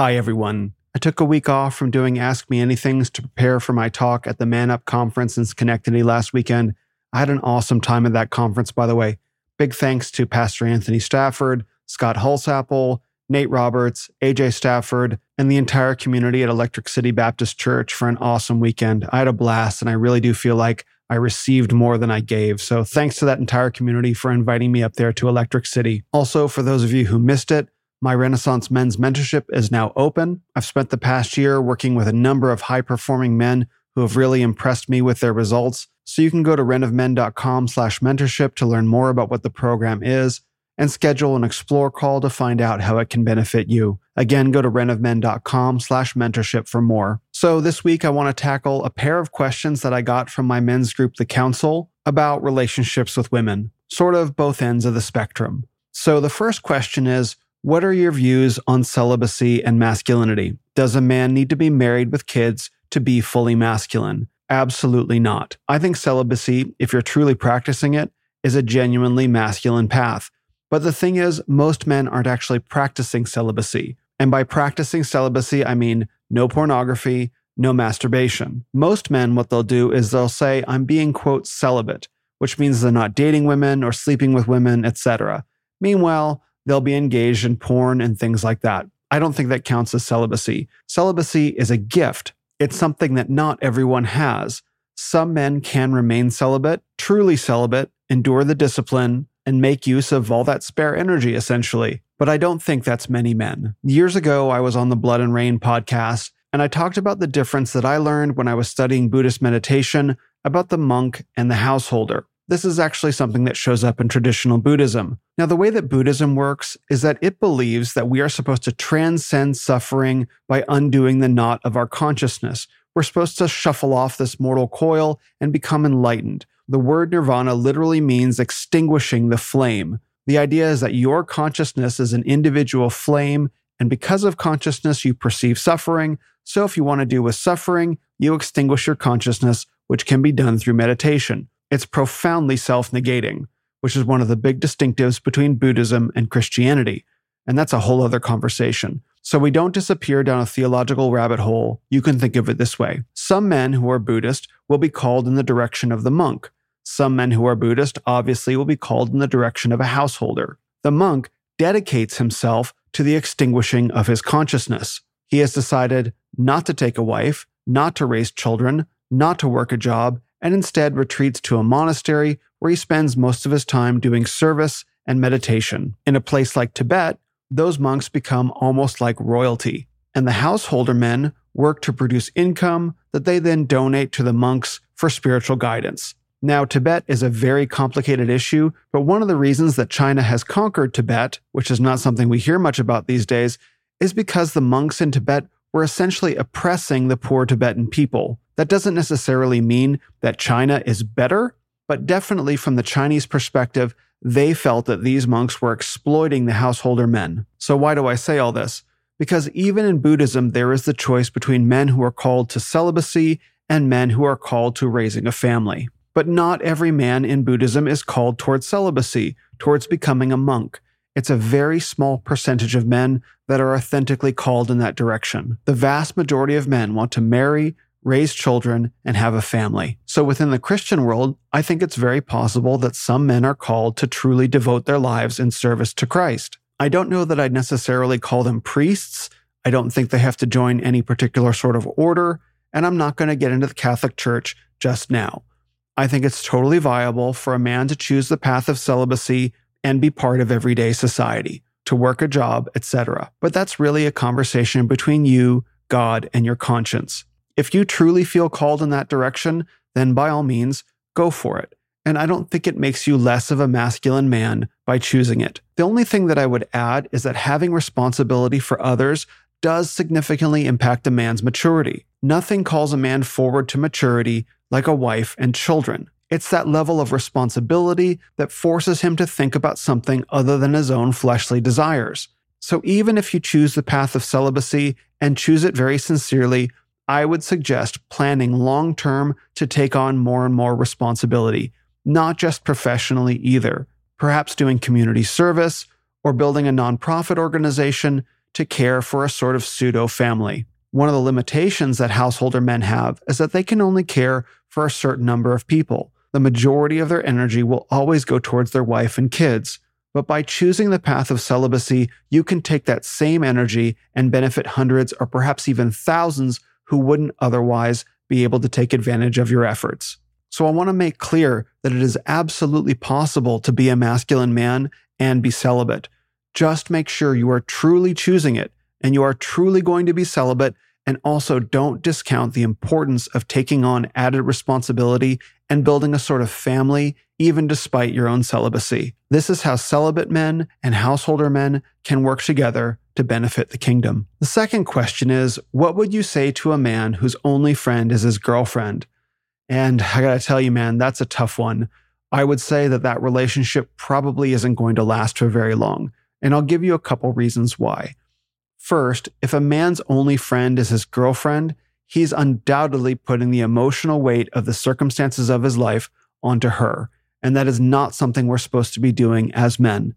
Hi, everyone. I took a week off from doing Ask Me Anythings to prepare for my talk at the Man Up conference in Schenectady last weekend. I had an awesome time at that conference, by the way. Big thanks to Pastor Anthony Stafford, Scott Hulsapple, Nate Roberts, AJ Stafford, and the entire community at Electric City Baptist Church for an awesome weekend. I had a blast, and I really do feel like I received more than I gave. So thanks to that entire community for inviting me up there to Electric City. Also, for those of you who missed it, my Renaissance Men's Mentorship is now open. I've spent the past year working with a number of high performing men who have really impressed me with their results. So you can go to renofmen.com slash mentorship to learn more about what the program is and schedule an explore call to find out how it can benefit you. Again, go to renofmen.com slash mentorship for more. So this week, I want to tackle a pair of questions that I got from my men's group, The Council, about relationships with women, sort of both ends of the spectrum. So the first question is, what are your views on celibacy and masculinity? Does a man need to be married with kids to be fully masculine? Absolutely not. I think celibacy, if you're truly practicing it, is a genuinely masculine path. But the thing is, most men aren't actually practicing celibacy. And by practicing celibacy, I mean no pornography, no masturbation. Most men, what they'll do is they'll say, I'm being, quote, celibate, which means they're not dating women or sleeping with women, etc. Meanwhile, they'll be engaged in porn and things like that. I don't think that counts as celibacy. Celibacy is a gift, it's something that not everyone has. Some men can remain celibate, truly celibate, endure the discipline, and make use of all that spare energy, essentially. But I don't think that's many men. Years ago, I was on the Blood and Rain podcast, and I talked about the difference that I learned when I was studying Buddhist meditation about the monk and the householder. This is actually something that shows up in traditional Buddhism. Now, the way that Buddhism works is that it believes that we are supposed to transcend suffering by undoing the knot of our consciousness. We're supposed to shuffle off this mortal coil and become enlightened. The word nirvana literally means extinguishing the flame. The idea is that your consciousness is an individual flame, and because of consciousness, you perceive suffering. So, if you want to deal with suffering, you extinguish your consciousness, which can be done through meditation. It's profoundly self negating, which is one of the big distinctives between Buddhism and Christianity. And that's a whole other conversation. So we don't disappear down a theological rabbit hole. You can think of it this way some men who are Buddhist will be called in the direction of the monk. Some men who are Buddhist obviously will be called in the direction of a householder. The monk dedicates himself to the extinguishing of his consciousness. He has decided not to take a wife, not to raise children, not to work a job, and instead retreats to a monastery where he spends most of his time doing service and meditation. In a place like Tibet, those monks become almost like royalty, and the householder men work to produce income that they then donate to the monks for spiritual guidance. Now, Tibet is a very complicated issue, but one of the reasons that China has conquered Tibet, which is not something we hear much about these days, is because the monks in Tibet were essentially oppressing the poor Tibetan people. That doesn't necessarily mean that China is better, but definitely from the Chinese perspective, they felt that these monks were exploiting the householder men. So, why do I say all this? Because even in Buddhism, there is the choice between men who are called to celibacy and men who are called to raising a family. But not every man in Buddhism is called towards celibacy, towards becoming a monk. It's a very small percentage of men that are authentically called in that direction. The vast majority of men want to marry, raise children, and have a family. So within the Christian world, I think it's very possible that some men are called to truly devote their lives in service to Christ. I don't know that I'd necessarily call them priests. I don't think they have to join any particular sort of order, and I'm not going to get into the Catholic Church just now. I think it's totally viable for a man to choose the path of celibacy and be part of everyday society, to work a job, etc. But that's really a conversation between you, God, and your conscience. If you truly feel called in that direction, then by all means, go for it. And I don't think it makes you less of a masculine man by choosing it. The only thing that I would add is that having responsibility for others does significantly impact a man's maturity. Nothing calls a man forward to maturity like a wife and children. It's that level of responsibility that forces him to think about something other than his own fleshly desires. So even if you choose the path of celibacy and choose it very sincerely, I would suggest planning long term to take on more and more responsibility, not just professionally either. Perhaps doing community service or building a nonprofit organization to care for a sort of pseudo family. One of the limitations that householder men have is that they can only care for a certain number of people. The majority of their energy will always go towards their wife and kids. But by choosing the path of celibacy, you can take that same energy and benefit hundreds or perhaps even thousands who wouldn't otherwise be able to take advantage of your efforts. So I want to make clear that it is absolutely possible to be a masculine man and be celibate. Just make sure you are truly choosing it and you are truly going to be celibate. And also don't discount the importance of taking on added responsibility and building a sort of family, even despite your own celibacy. This is how celibate men and householder men can work together to benefit the kingdom. The second question is What would you say to a man whose only friend is his girlfriend? And I gotta tell you, man, that's a tough one. I would say that that relationship probably isn't going to last for very long. And I'll give you a couple reasons why. First, if a man's only friend is his girlfriend, he's undoubtedly putting the emotional weight of the circumstances of his life onto her. And that is not something we're supposed to be doing as men.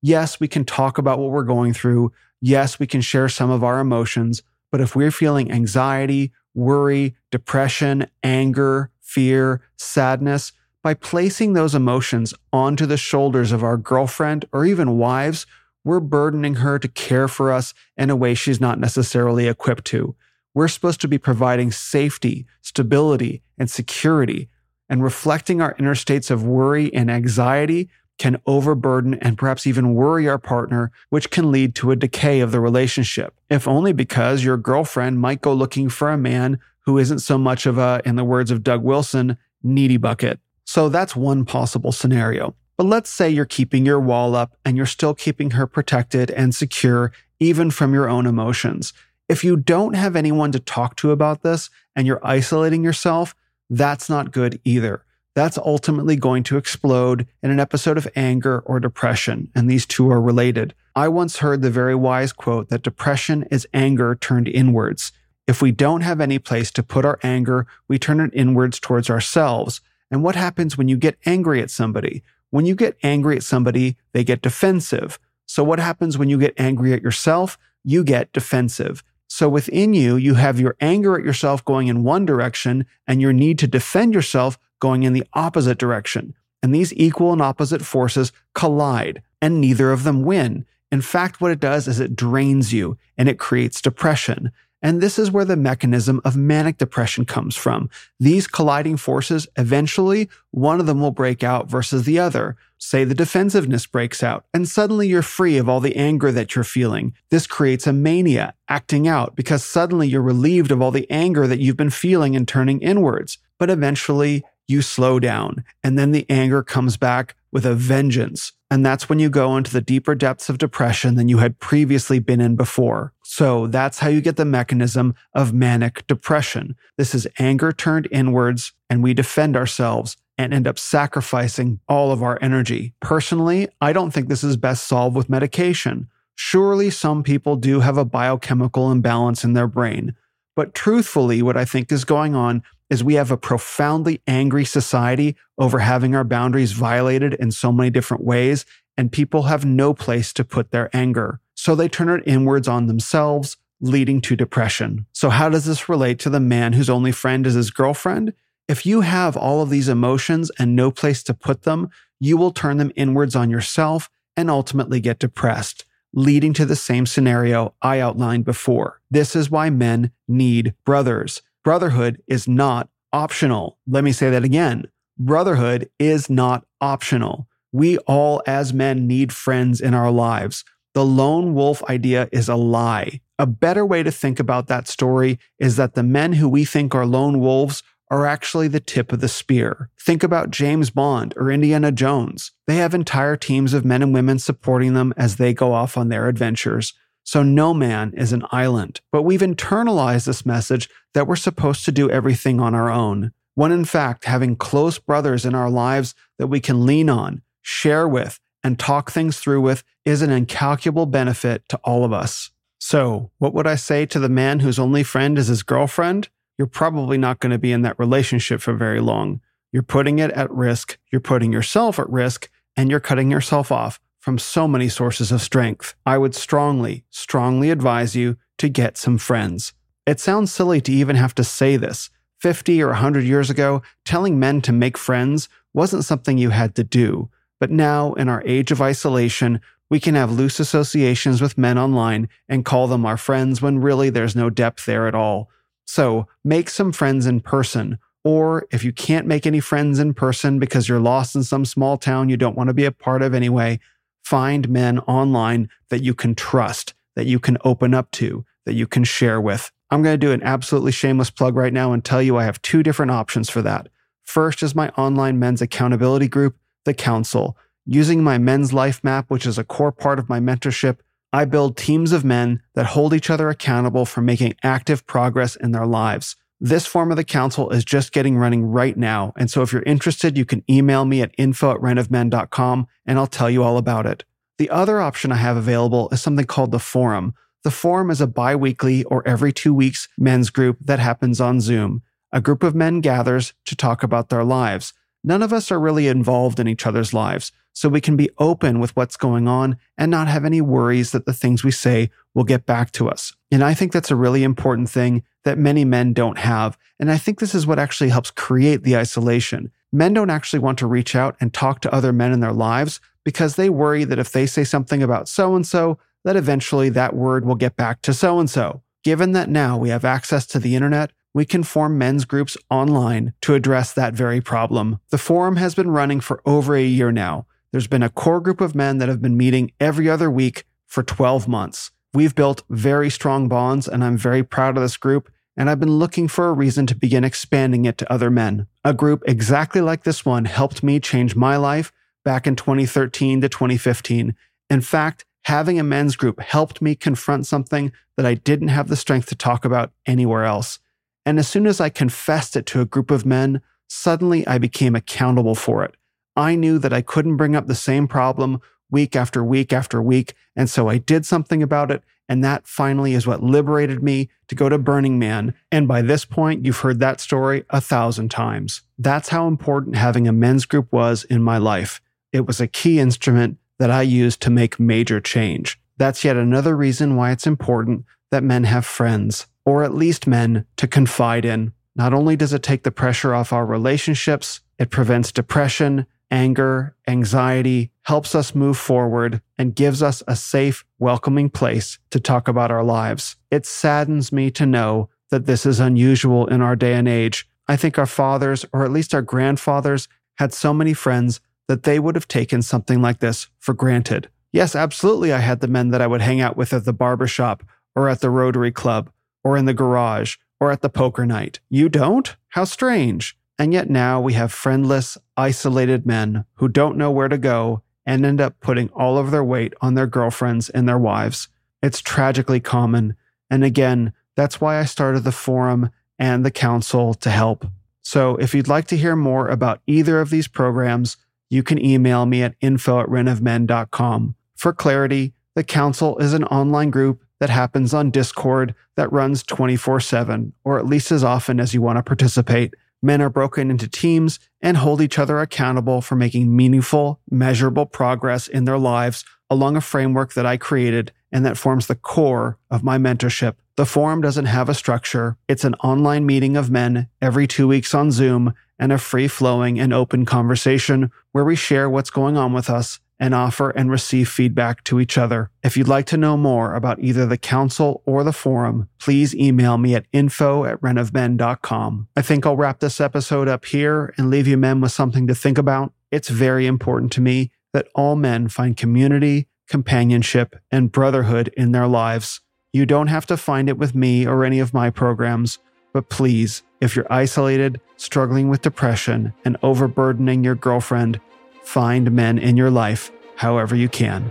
Yes, we can talk about what we're going through. Yes, we can share some of our emotions. But if we're feeling anxiety, worry, depression, anger, fear, sadness, by placing those emotions onto the shoulders of our girlfriend or even wives, we're burdening her to care for us in a way she's not necessarily equipped to. We're supposed to be providing safety, stability, and security. And reflecting our inner states of worry and anxiety can overburden and perhaps even worry our partner, which can lead to a decay of the relationship. If only because your girlfriend might go looking for a man who isn't so much of a, in the words of Doug Wilson, needy bucket. So that's one possible scenario. But let's say you're keeping your wall up and you're still keeping her protected and secure, even from your own emotions. If you don't have anyone to talk to about this and you're isolating yourself, that's not good either. That's ultimately going to explode in an episode of anger or depression, and these two are related. I once heard the very wise quote that depression is anger turned inwards. If we don't have any place to put our anger, we turn it inwards towards ourselves. And what happens when you get angry at somebody? When you get angry at somebody, they get defensive. So what happens when you get angry at yourself? You get defensive. So within you, you have your anger at yourself going in one direction and your need to defend yourself going in the opposite direction. And these equal and opposite forces collide and neither of them win. In fact, what it does is it drains you and it creates depression. And this is where the mechanism of manic depression comes from. These colliding forces, eventually, one of them will break out versus the other. Say the defensiveness breaks out, and suddenly you're free of all the anger that you're feeling. This creates a mania, acting out, because suddenly you're relieved of all the anger that you've been feeling and turning inwards. But eventually, you slow down, and then the anger comes back with a vengeance. And that's when you go into the deeper depths of depression than you had previously been in before. So that's how you get the mechanism of manic depression. This is anger turned inwards, and we defend ourselves and end up sacrificing all of our energy. Personally, I don't think this is best solved with medication. Surely some people do have a biochemical imbalance in their brain. But truthfully, what I think is going on is we have a profoundly angry society over having our boundaries violated in so many different ways, and people have no place to put their anger. So they turn it inwards on themselves, leading to depression. So, how does this relate to the man whose only friend is his girlfriend? If you have all of these emotions and no place to put them, you will turn them inwards on yourself and ultimately get depressed, leading to the same scenario I outlined before. This is why men need brothers. Brotherhood is not optional. Let me say that again. Brotherhood is not optional. We all, as men, need friends in our lives. The lone wolf idea is a lie. A better way to think about that story is that the men who we think are lone wolves are actually the tip of the spear. Think about James Bond or Indiana Jones. They have entire teams of men and women supporting them as they go off on their adventures. So no man is an island. But we've internalized this message that we're supposed to do everything on our own. When in fact, having close brothers in our lives that we can lean on, share with, and talk things through with is an incalculable benefit to all of us. So, what would I say to the man whose only friend is his girlfriend? You're probably not going to be in that relationship for very long. You're putting it at risk, you're putting yourself at risk, and you're cutting yourself off from so many sources of strength. I would strongly, strongly advise you to get some friends. It sounds silly to even have to say this. 50 or 100 years ago, telling men to make friends wasn't something you had to do. But now, in our age of isolation, we can have loose associations with men online and call them our friends when really there's no depth there at all. So make some friends in person. Or if you can't make any friends in person because you're lost in some small town you don't want to be a part of anyway, find men online that you can trust, that you can open up to, that you can share with. I'm going to do an absolutely shameless plug right now and tell you I have two different options for that. First is my online men's accountability group, The Council. Using my men's life map, which is a core part of my mentorship, I build teams of men that hold each other accountable for making active progress in their lives. This form of the council is just getting running right now. And so if you're interested, you can email me at info at renofmen.com and I'll tell you all about it. The other option I have available is something called the forum. The forum is a bi-weekly or every two weeks men's group that happens on Zoom. A group of men gathers to talk about their lives. None of us are really involved in each other's lives so we can be open with what's going on and not have any worries that the things we say will get back to us. And I think that's a really important thing that many men don't have. And I think this is what actually helps create the isolation. Men don't actually want to reach out and talk to other men in their lives because they worry that if they say something about so and so, that eventually that word will get back to so and so. Given that now we have access to the internet, we can form men's groups online to address that very problem. The forum has been running for over a year now. There's been a core group of men that have been meeting every other week for 12 months. We've built very strong bonds, and I'm very proud of this group. And I've been looking for a reason to begin expanding it to other men. A group exactly like this one helped me change my life back in 2013 to 2015. In fact, having a men's group helped me confront something that I didn't have the strength to talk about anywhere else. And as soon as I confessed it to a group of men, suddenly I became accountable for it. I knew that I couldn't bring up the same problem week after week after week. And so I did something about it. And that finally is what liberated me to go to Burning Man. And by this point, you've heard that story a thousand times. That's how important having a men's group was in my life. It was a key instrument that I used to make major change. That's yet another reason why it's important that men have friends, or at least men to confide in. Not only does it take the pressure off our relationships, it prevents depression anger, anxiety, helps us move forward, and gives us a safe, welcoming place to talk about our lives. It saddens me to know that this is unusual in our day and age. I think our fathers, or at least our grandfathers, had so many friends that they would have taken something like this for granted. Yes, absolutely, I had the men that I would hang out with at the barber shop, or at the Rotary Club, or in the garage, or at the poker night. You don't? How strange. And yet now we have friendless, isolated men who don't know where to go and end up putting all of their weight on their girlfriends and their wives. It's tragically common. And again, that's why I started the forum and the council to help. So if you'd like to hear more about either of these programs, you can email me at info at renofmen.com. For clarity, the council is an online group that happens on Discord that runs 24 7, or at least as often as you want to participate. Men are broken into teams and hold each other accountable for making meaningful, measurable progress in their lives along a framework that I created and that forms the core of my mentorship. The forum doesn't have a structure. It's an online meeting of men every two weeks on Zoom and a free flowing and open conversation where we share what's going on with us and offer and receive feedback to each other. If you'd like to know more about either the council or the forum, please email me at info at renofmen.com. I think I'll wrap this episode up here and leave you men with something to think about. It's very important to me that all men find community, companionship, and brotherhood in their lives. You don't have to find it with me or any of my programs, but please, if you're isolated, struggling with depression, and overburdening your girlfriend, Find men in your life however you can.